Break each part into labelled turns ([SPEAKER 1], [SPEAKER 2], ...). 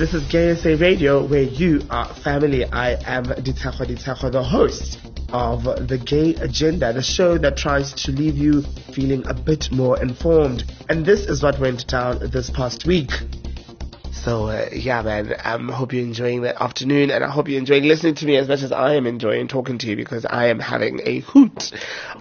[SPEAKER 1] This is Gay SA Radio, where you are family. I am Ditakwa Ditakwa, the host of the Gay Agenda, the show that tries to leave you feeling a bit more informed. And this is what went down this past week. So uh, yeah, man. I um, hope you're enjoying the afternoon, and I hope you're enjoying listening to me as much as I am enjoying talking to you because I am having a hoot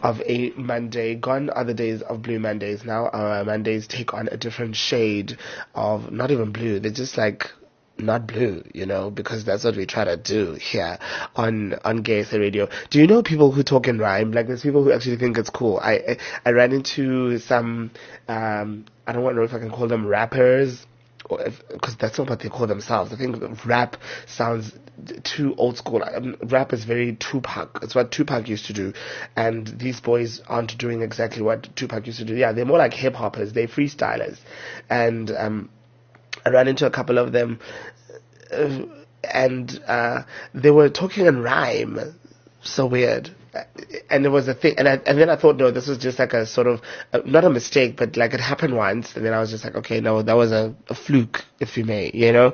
[SPEAKER 1] of a Monday. Gone are the days of blue Mondays. Now our Mondays take on a different shade of not even blue. They're just like not blue, you know, because that's what we try to do here on on Gay SA Radio. Do you know people who talk in rhyme? Like there's people who actually think it's cool. I I, I ran into some um I don't want to know if I can call them rappers because that's not what they call themselves. I think rap sounds too old school. Um, rap is very Tupac. It's what Tupac used to do, and these boys aren't doing exactly what Tupac used to do. Yeah, they're more like hip hoppers. They're freestylers, and um, I ran into a couple of them, uh, and uh, they were talking in rhyme. So weird and it was a thing, and I, and then I thought, no, this was just like a sort of uh, not a mistake, but like it happened once, and then I was just like, okay, no, that was a, a fluke, if you may, you know.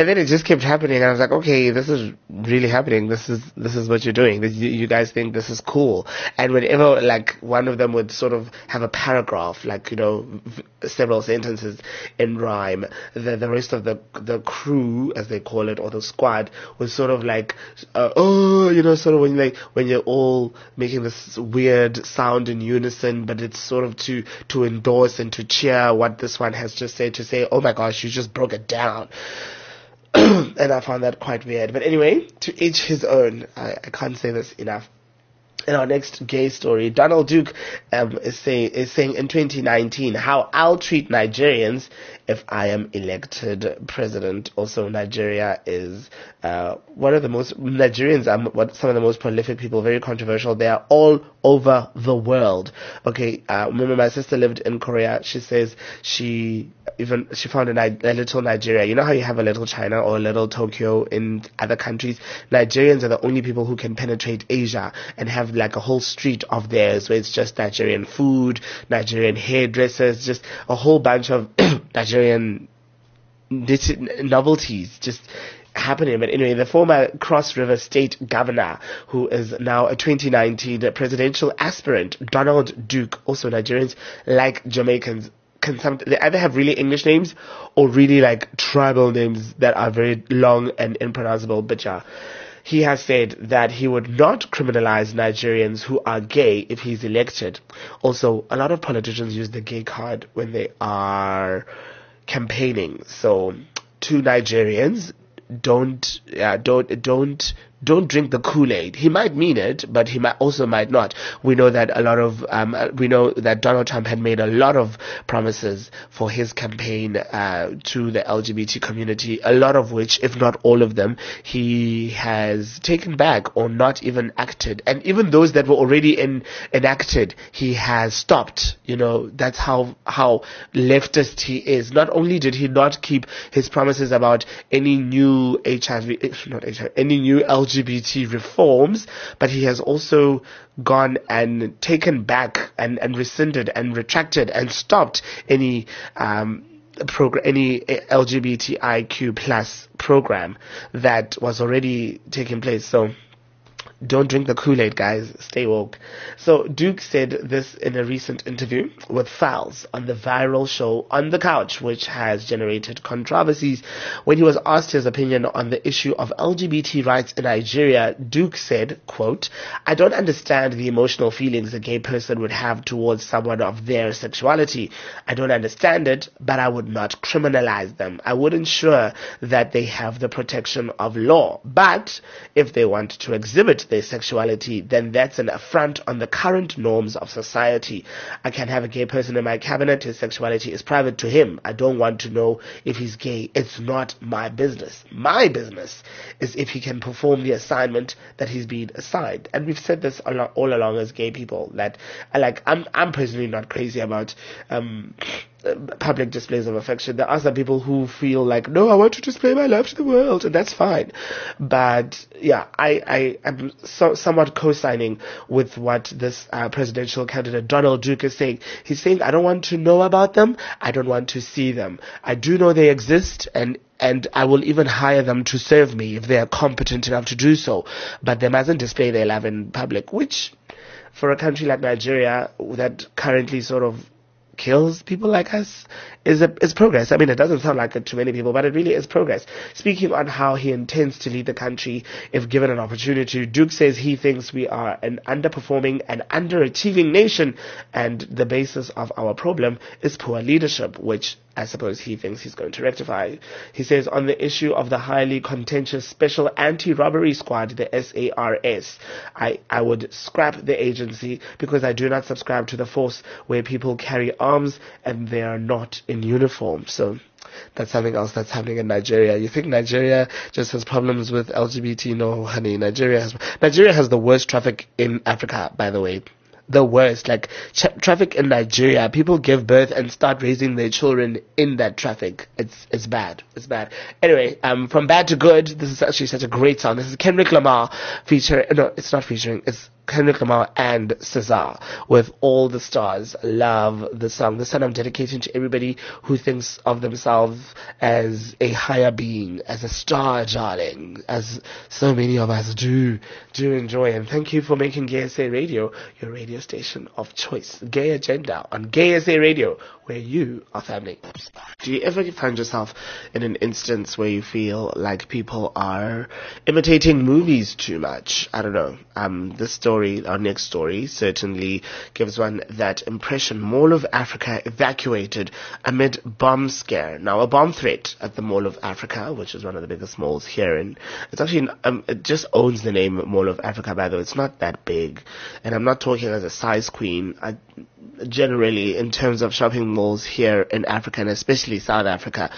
[SPEAKER 1] And then it just kept happening, and I was like, okay, this is really happening. This is this is what you're doing. This, you, you guys think this is cool. And whenever like one of them would sort of have a paragraph, like you know, v- several sentences in rhyme, the the rest of the the crew, as they call it, or the squad, was sort of like, uh, oh, you know, sort of when like when you're all making this weird sound in unison, but it's sort of to to endorse and to cheer what this one has just said to say, oh my gosh, you just broke it down. and I found that quite weird. But anyway, to each his own. I, I can't say this enough. In our next gay story, Donald Duke um, is, say, is saying in 2019 how I'll treat Nigerians if I am elected president. Also, Nigeria is uh, one of the most Nigerians are some of the most prolific people. Very controversial. They are all over the world. Okay, uh, remember my sister lived in Korea. She says she even she found a, a, little Nigeria. You know how you have a little China or a little Tokyo in other countries. Nigerians are the only people who can penetrate Asia and have like a whole street of theirs where it's just Nigerian food, Nigerian hairdressers, just a whole bunch of Nigerian novelties. Just happening. But anyway, the former Cross River State Governor, who is now a 2019 presidential aspirant, Donald Duke, also Nigerians like Jamaicans they either have really English names or really like tribal names that are very long and impronounceable. But yeah, he has said that he would not criminalize Nigerians who are gay if he's elected. Also, a lot of politicians use the gay card when they are campaigning. So, to Nigerians, don't uh, don't don't don't drink the Kool-Aid. He might mean it, but he might also might not. We know that a lot of um, we know that Donald Trump had made a lot of promises for his campaign uh, to the LGBT community, a lot of which, if not all of them, he has taken back or not even acted. And even those that were already in, enacted, he has stopped. You know, that's how how leftist he is. Not only did he not keep his promises about any new HIV, not HIV, any new LGBT LGBT reforms, but he has also gone and taken back and, and rescinded and retracted and stopped any um, program, any LGBTIQ plus program that was already taking place. So don't drink the Kool-Aid, guys. Stay woke. So Duke said this in a recent interview with Falz on the viral show On the Couch, which has generated controversies. When he was asked his opinion on the issue of LGBT rights in Nigeria, Duke said, quote, I don't understand the emotional feelings a gay person would have towards someone of their sexuality. I don't understand it, but I would not criminalize them. I would ensure that they have the protection of law. But if they want to exhibit their sexuality, then that's an affront on the current norms of society. I can have a gay person in my cabinet. His sexuality is private to him. I don't want to know if he's gay. It's not my business. My business is if he can perform the assignment that he's been assigned. And we've said this all, along as gay people that, like, I'm, I'm personally not crazy about, um, public displays of affection. There are some people who feel like, no, I want to display my love to the world, and that's fine. But yeah, I, I am so, somewhat co-signing with what this uh, presidential candidate Donald Duke is saying. He's saying, I don't want to know about them. I don't want to see them. I do know they exist, and and I will even hire them to serve me if they are competent enough to do so. But they mustn't display their love in public, which for a country like Nigeria that currently sort of kills people like us is a, is progress. I mean, it doesn't sound like it to many people, but it really is progress. Speaking on how he intends to lead the country if given an opportunity, Duke says he thinks we are an underperforming and underachieving nation, and the basis of our problem is poor leadership, which I suppose he thinks he's going to rectify. He says on the issue of the highly contentious Special Anti-Robbery Squad, the SARS, I, I would scrap the agency because I do not subscribe to the force where people carry arms and they are not in uniform. So that's something else that's happening in Nigeria. You think Nigeria just has problems with LGBT? No, honey. Nigeria has Nigeria has the worst traffic in Africa, by the way the worst. Like tra- traffic in Nigeria, people give birth and start raising their children in that traffic. It's it's bad. It's bad. Anyway, um, from bad to good. This is actually such a great song. This is Kendrick Lamar featuring. No, it's not featuring. It's Lamar and SZA with All the Stars. Love the song. The song I'm dedicating to everybody who thinks of themselves as a higher being, as a star darling, as so many of us do, do enjoy. And thank you for making Gay SA Radio your radio station of choice. Gay Agenda on Gay SA Radio, where you are family. Do you ever find yourself in an instance where you feel like people are imitating movies too much? I don't know. Um, this story story, our next story, certainly gives one that impression. Mall of Africa evacuated amid bomb scare. Now, a bomb threat at the Mall of Africa, which is one of the biggest malls here, and it's actually um, it just owns the name Mall of Africa. By the way, it's not that big, and I'm not talking as a size queen. I, generally, in terms of shopping malls here in Africa, and especially South Africa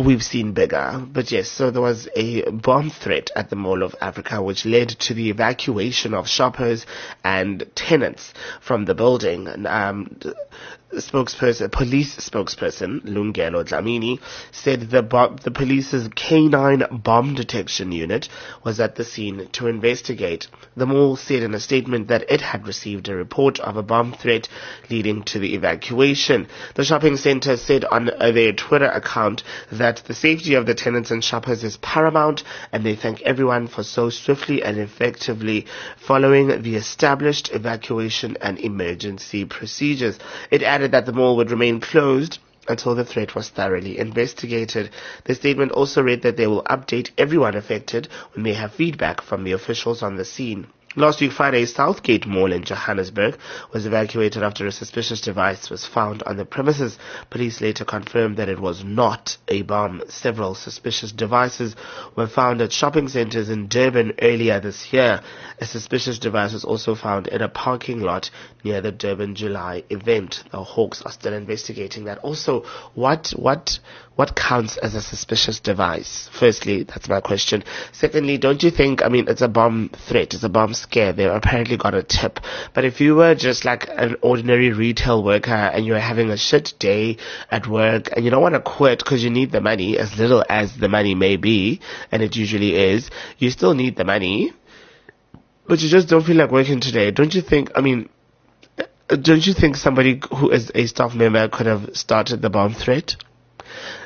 [SPEAKER 1] we've seen bigger. But yes, so there was a bomb threat at the Mall of Africa which led to the evacuation of shoppers and tenants from the building. And, um, spokesperson, police spokesperson Lungelo Dlamini said the bo- the police's K9 bomb detection unit was at the scene to investigate. The mall said in a statement that it had received a report of a bomb threat leading to the evacuation. The shopping center said on their Twitter account that the safety of the tenants and shoppers is paramount and they thank everyone for so swiftly and effectively following the established evacuation and emergency procedures. It added added that the mall would remain closed until the threat was thoroughly investigated. The statement also read that they will update everyone affected when they have feedback from the officials on the scene. Last week Friday, Southgate Mall in Johannesburg was evacuated after a suspicious device was found on the premises. Police later confirmed that it was not a bomb. Several suspicious devices were found at shopping centers in Durban earlier this year. A suspicious device was also found in a parking lot near the Durban July event. The Hawks are still investigating that. Also, what, what, what counts as a suspicious device? Firstly, that's my question. Secondly, don't you think, I mean, it's a bomb threat, it's a bomb scare. They apparently got a tip. But if you were just like an ordinary retail worker and you're having a shit day at work and you don't want to quit because you need the money, as little as the money may be, and it usually is, you still need the money, but you just don't feel like working today. Don't you think, I mean, uh, don't you think somebody who is a staff member could have started the bomb threat?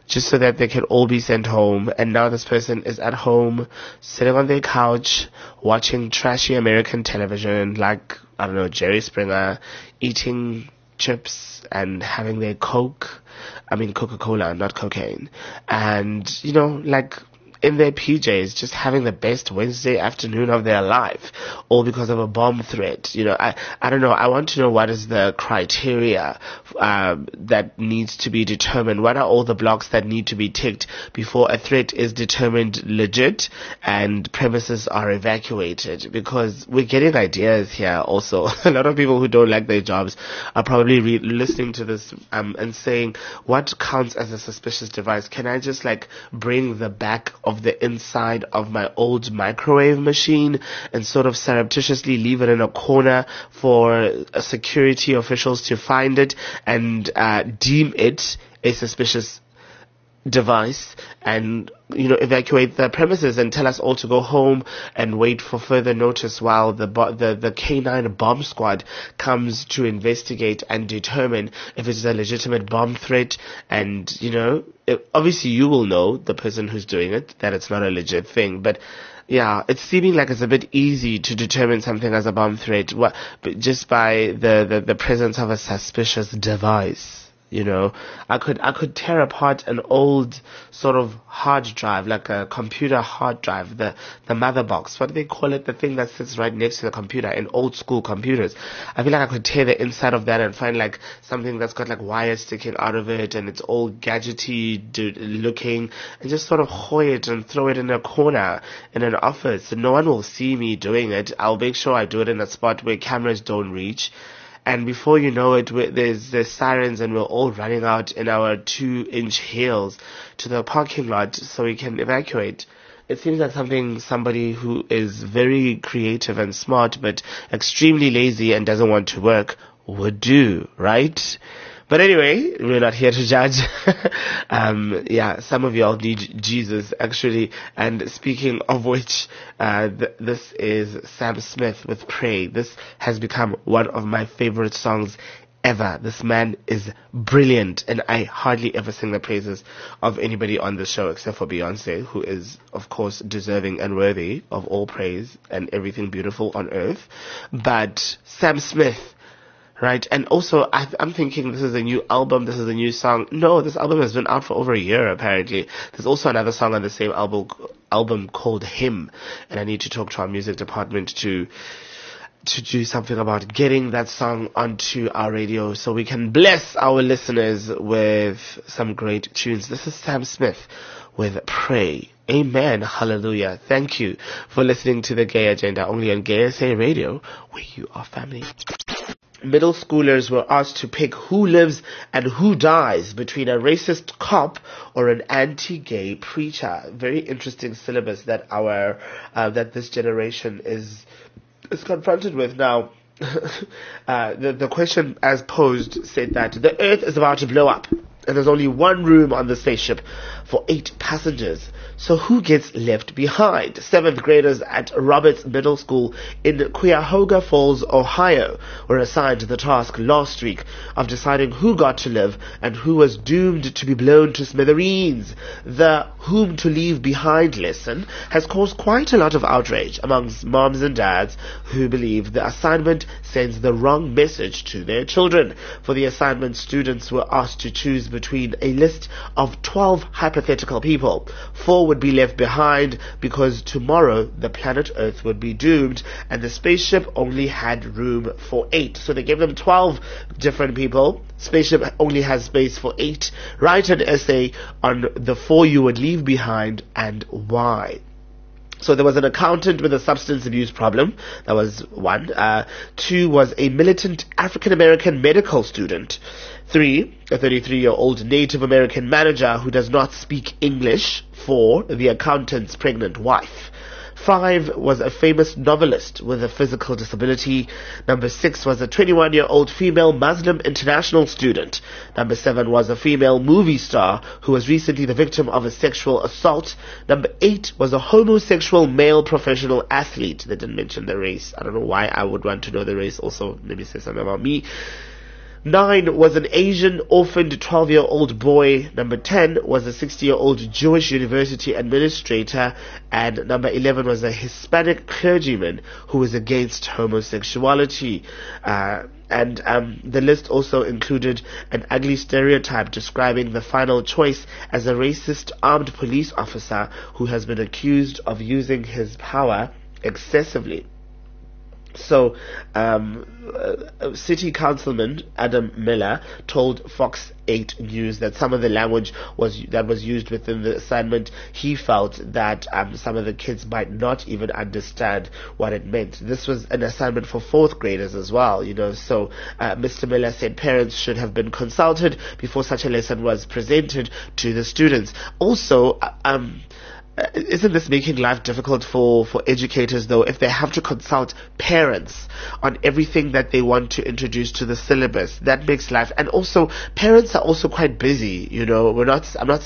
[SPEAKER 1] Just so that they can all be sent home. And now this person is at home, sitting on their couch, watching trashy American television, like, I don't know, Jerry Springer, eating chips and having their Coke. I mean, Coca-Cola, not cocaine. And, you know, like, in their PJs just having the best Wednesday afternoon of their life, all because of a bomb threat. You know, I, I don't know. I want to know what is the criteria um, that needs to be determined. What are all the blocks that need to be ticked before a threat is determined legit and premises are evacuated? Because we're getting ideas here also. a lot of people who don't like their jobs are probably re- listening to this um, and saying, what counts as a suspicious device? Can I just like bring the back of the inside of my old microwave machine and sort of surreptitiously leave it in a corner for security officials to find it and uh, deem it a suspicious device and you know evacuate the premises and tell us all to go home and wait for further notice while the the the K9 bomb squad comes to investigate and determine if it's a legitimate bomb threat. And you know it, obviously you will know the person who's doing it that it's not a legit thing. But yeah, it's seeming like it's a bit easy to determine something as a bomb threat what, just by the, the, the presence of a suspicious device you know. I could i could tear apart an old sort of hard drive like a computer hard drive the the mother box. What do they call it? The thing that sits right next to the computer in old school computers. I feel like i could tear the inside of that and find like something that's got like wires sticking out of it and it's all gadgety looking and just sort of hoy it and throw it in a corner in an office. No one will see me doing it. I'll make sure i do it in a spot where cameras don't reach and before you know it, there's there's sirens, and we're all running out in our two-inch heels to the parking lot so we can evacuate. It seems like something somebody who is very creative and smart, but extremely lazy and doesn't want to work would do, right? But anyway, we're not here to judge. um, yeah, some of y'all need Jesus actually. And speaking of which, uh, th- this is Sam Smith with Pray. This has become one of my favorite songs ever. This man is brilliant, and I hardly ever sing the praises of anybody on the show except for Beyonce, who is, of course, deserving and worthy of all praise and everything beautiful on earth. But Sam Smith right? And also, I, am thinking this is a new album, this is a new song. No, this album has been out for over a year, apparently. There's also another song on the same album, album called Him, and I need to talk to our music department to to do something about getting that song onto our radio so we can bless our listeners with some great tunes. This is Sam Smith with Pray. Amen. Hallelujah. Thank you for listening to the Gay Agenda only on Gay SA Radio, where you are family middle schoolers were asked to pick who lives and who dies between a racist cop or an anti-gay preacher. Very interesting syllabus that our uh, that this generation is is confronted with now. uh, the the question as posed said that the Earth is about to blow up and there's only one room on the spaceship for eight passengers. So who gets left behind? Seventh graders at Roberts Middle School in Cuyahoga Falls, Ohio were assigned the task last week of deciding who got to live and who was doomed to be blown to smithereens. The whom to leave behind lesson has caused quite a lot of outrage amongst moms and dads who believe the assignment sends the wrong message to their children. For the assignment, students were asked to choose between a list of 12 hypothetical people. Four would be left behind because tomorrow the planet Earth would be doomed and the spaceship only had room for eight. So they gave them 12 different people. Spaceship only has space for eight. Write an essay on the four you would leave behind and why. So there was an accountant with a substance abuse problem. That was one. Uh, two was a militant African American medical student. Three, a 33 year old Native American manager who does not speak English. Four, the accountant's pregnant wife. Five was a famous novelist with a physical disability. Number six was a 21 year old female Muslim international student. Number seven was a female movie star who was recently the victim of a sexual assault. Number eight was a homosexual male professional athlete. They didn't mention the race. I don't know why I would want to know the race also. Maybe say something about me. Nine was an Asian orphaned 12 year old boy. Number 10 was a 60 year old Jewish university administrator. And number 11 was a Hispanic clergyman who was against homosexuality. Uh, and um, the list also included an ugly stereotype describing the final choice as a racist armed police officer who has been accused of using his power excessively. So, um, uh, City Councilman Adam Miller told Fox 8 News that some of the language was that was used within the assignment, he felt that um, some of the kids might not even understand what it meant. This was an assignment for fourth graders as well, you know. So, uh, Mr. Miller said parents should have been consulted before such a lesson was presented to the students. Also, uh, um, isn't this making life difficult for, for educators though if they have to consult parents on everything that they want to introduce to the syllabus? That makes life, and also parents are also quite busy. You know, we're not. I'm not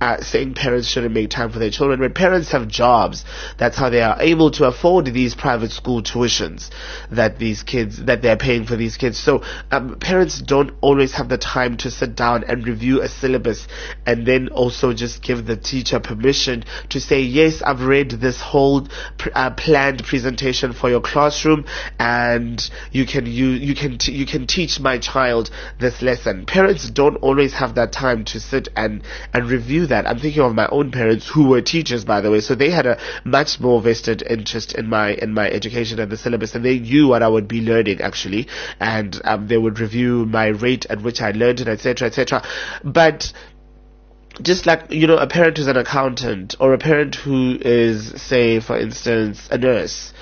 [SPEAKER 1] uh, saying parents shouldn't make time for their children, but parents have jobs. That's how they are able to afford these private school tuitions that these kids that they're paying for these kids. So um, parents don't always have the time to sit down and review a syllabus and then also just give the teacher permission to say, yes, I've read this whole uh, planned presentation for your classroom and you can, you, you can, t- you can teach my child this lesson. Parents don't always have that time to sit and, and review that. I'm thinking of my own parents who were teachers, by the way, so they had a much more vested interest in my, in my education and the syllabus and they knew what I would be learning actually and um, they would review my rate at which I learned it, etc., etc. But just like you know a parent who's an accountant or a parent who is say for instance a nurse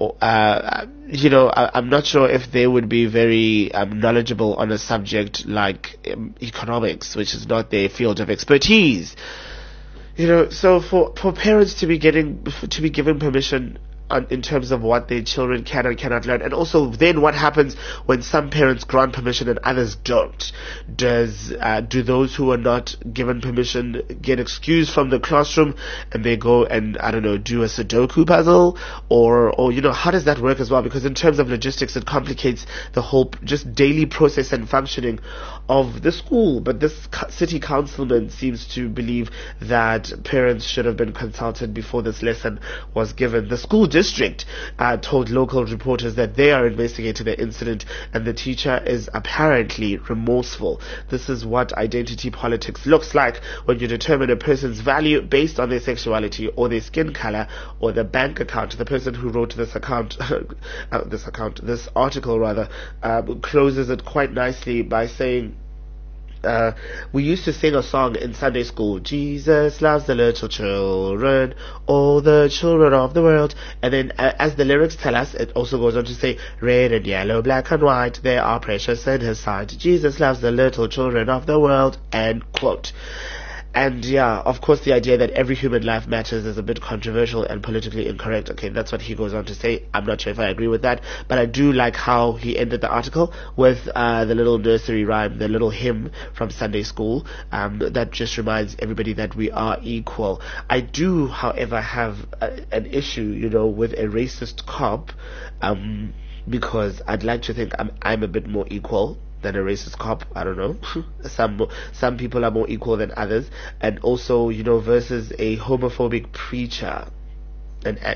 [SPEAKER 1] uh, you know I, am not sure if they would be very um, knowledgeable on a subject like um, economics which is not their field of expertise. You know so for for parents to be getting to be given permission in terms of what their children can and cannot learn, and also then what happens when some parents grant permission and others don't. Does uh, do those who are not given permission get excused from the classroom and they go and I don't know do a Sudoku puzzle, or or you know how does that work as well? Because in terms of logistics, it complicates the whole just daily process and functioning of the school. But this city councilman seems to believe that parents should have been consulted before this lesson was given. The school district uh, told local reporters that they are investigating the incident and the teacher is apparently remorseful. This is what identity politics looks like when you determine a person's value based on their sexuality or their skin color or their bank account. The person who wrote this account, uh, this account, this article rather, uh, closes it quite nicely by saying uh, we used to sing a song in Sunday school. Jesus loves the little children, all the children of the world. And then, uh, as the lyrics tell us, it also goes on to say, red and yellow, black and white, they are precious in His sight. Jesus loves the little children of the world. End quote. And yeah, of course, the idea that every human life matters is a bit controversial and politically incorrect. Okay, that's what he goes on to say. I'm not sure if I agree with that, but I do like how he ended the article with uh, the little nursery rhyme, the little hymn from Sunday school. Um, that just reminds everybody that we are equal. I do, however, have a, an issue, you know, with a racist cop. Um, because I'd like to think I'm I'm a bit more equal than a racist cop. I don't know. some some people are more equal than others, and also you know versus a homophobic preacher. And uh,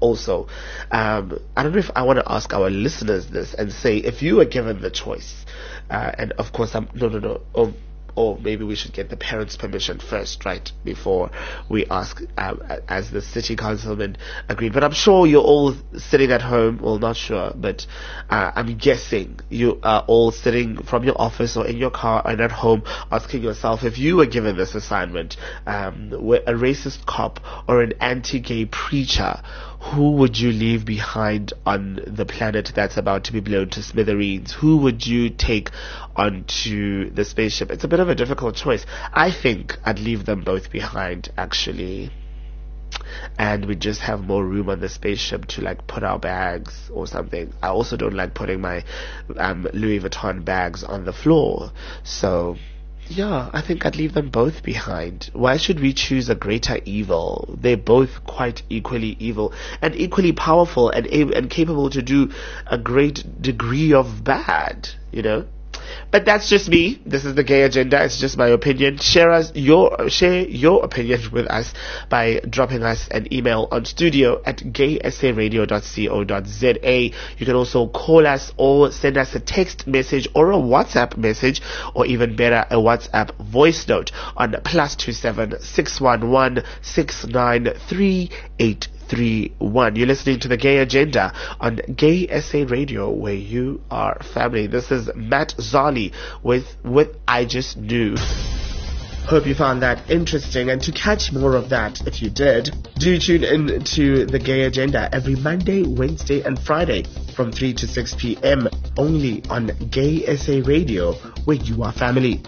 [SPEAKER 1] also, um, I don't know if I want to ask our listeners this and say if you were given the choice, uh, and of course I'm no no no. Oh, or maybe we should get the parents' permission first, right, before we ask, um, as the city councilman agreed. But I'm sure you're all sitting at home, well, not sure, but uh, I'm guessing you are all sitting from your office or in your car and at home asking yourself if you were given this assignment, um, a racist cop or an anti-gay preacher who would you leave behind on the planet that's about to be blown to smithereens? Who would you take onto the spaceship? It's a bit of a difficult choice. I think I'd leave them both behind, actually. And we just have more room on the spaceship to like put our bags or something. I also don't like putting my um, Louis Vuitton bags on the floor. So yeah, I think I'd leave them both behind. Why should we choose a greater evil? They're both quite equally evil and equally powerful and and capable to do a great degree of bad, you know? But that's just me. This is the gay agenda. It's just my opinion. Share us your share your opinion with us by dropping us an email on studio at gaysaradio.co.za. You can also call us or send us a text message or a WhatsApp message or even better a WhatsApp voice note on plus two seven six one one six nine three eight three one. You're listening to the Gay Agenda on Gay SA Radio, where you are family. This is Matt Zali with with I Just Knew. Hope you found that interesting. And to catch more of that, if you did, do tune in to the Gay Agenda every Monday, Wednesday, and Friday from 3 to 6 p.m. only on Gay SA Radio, where you are family.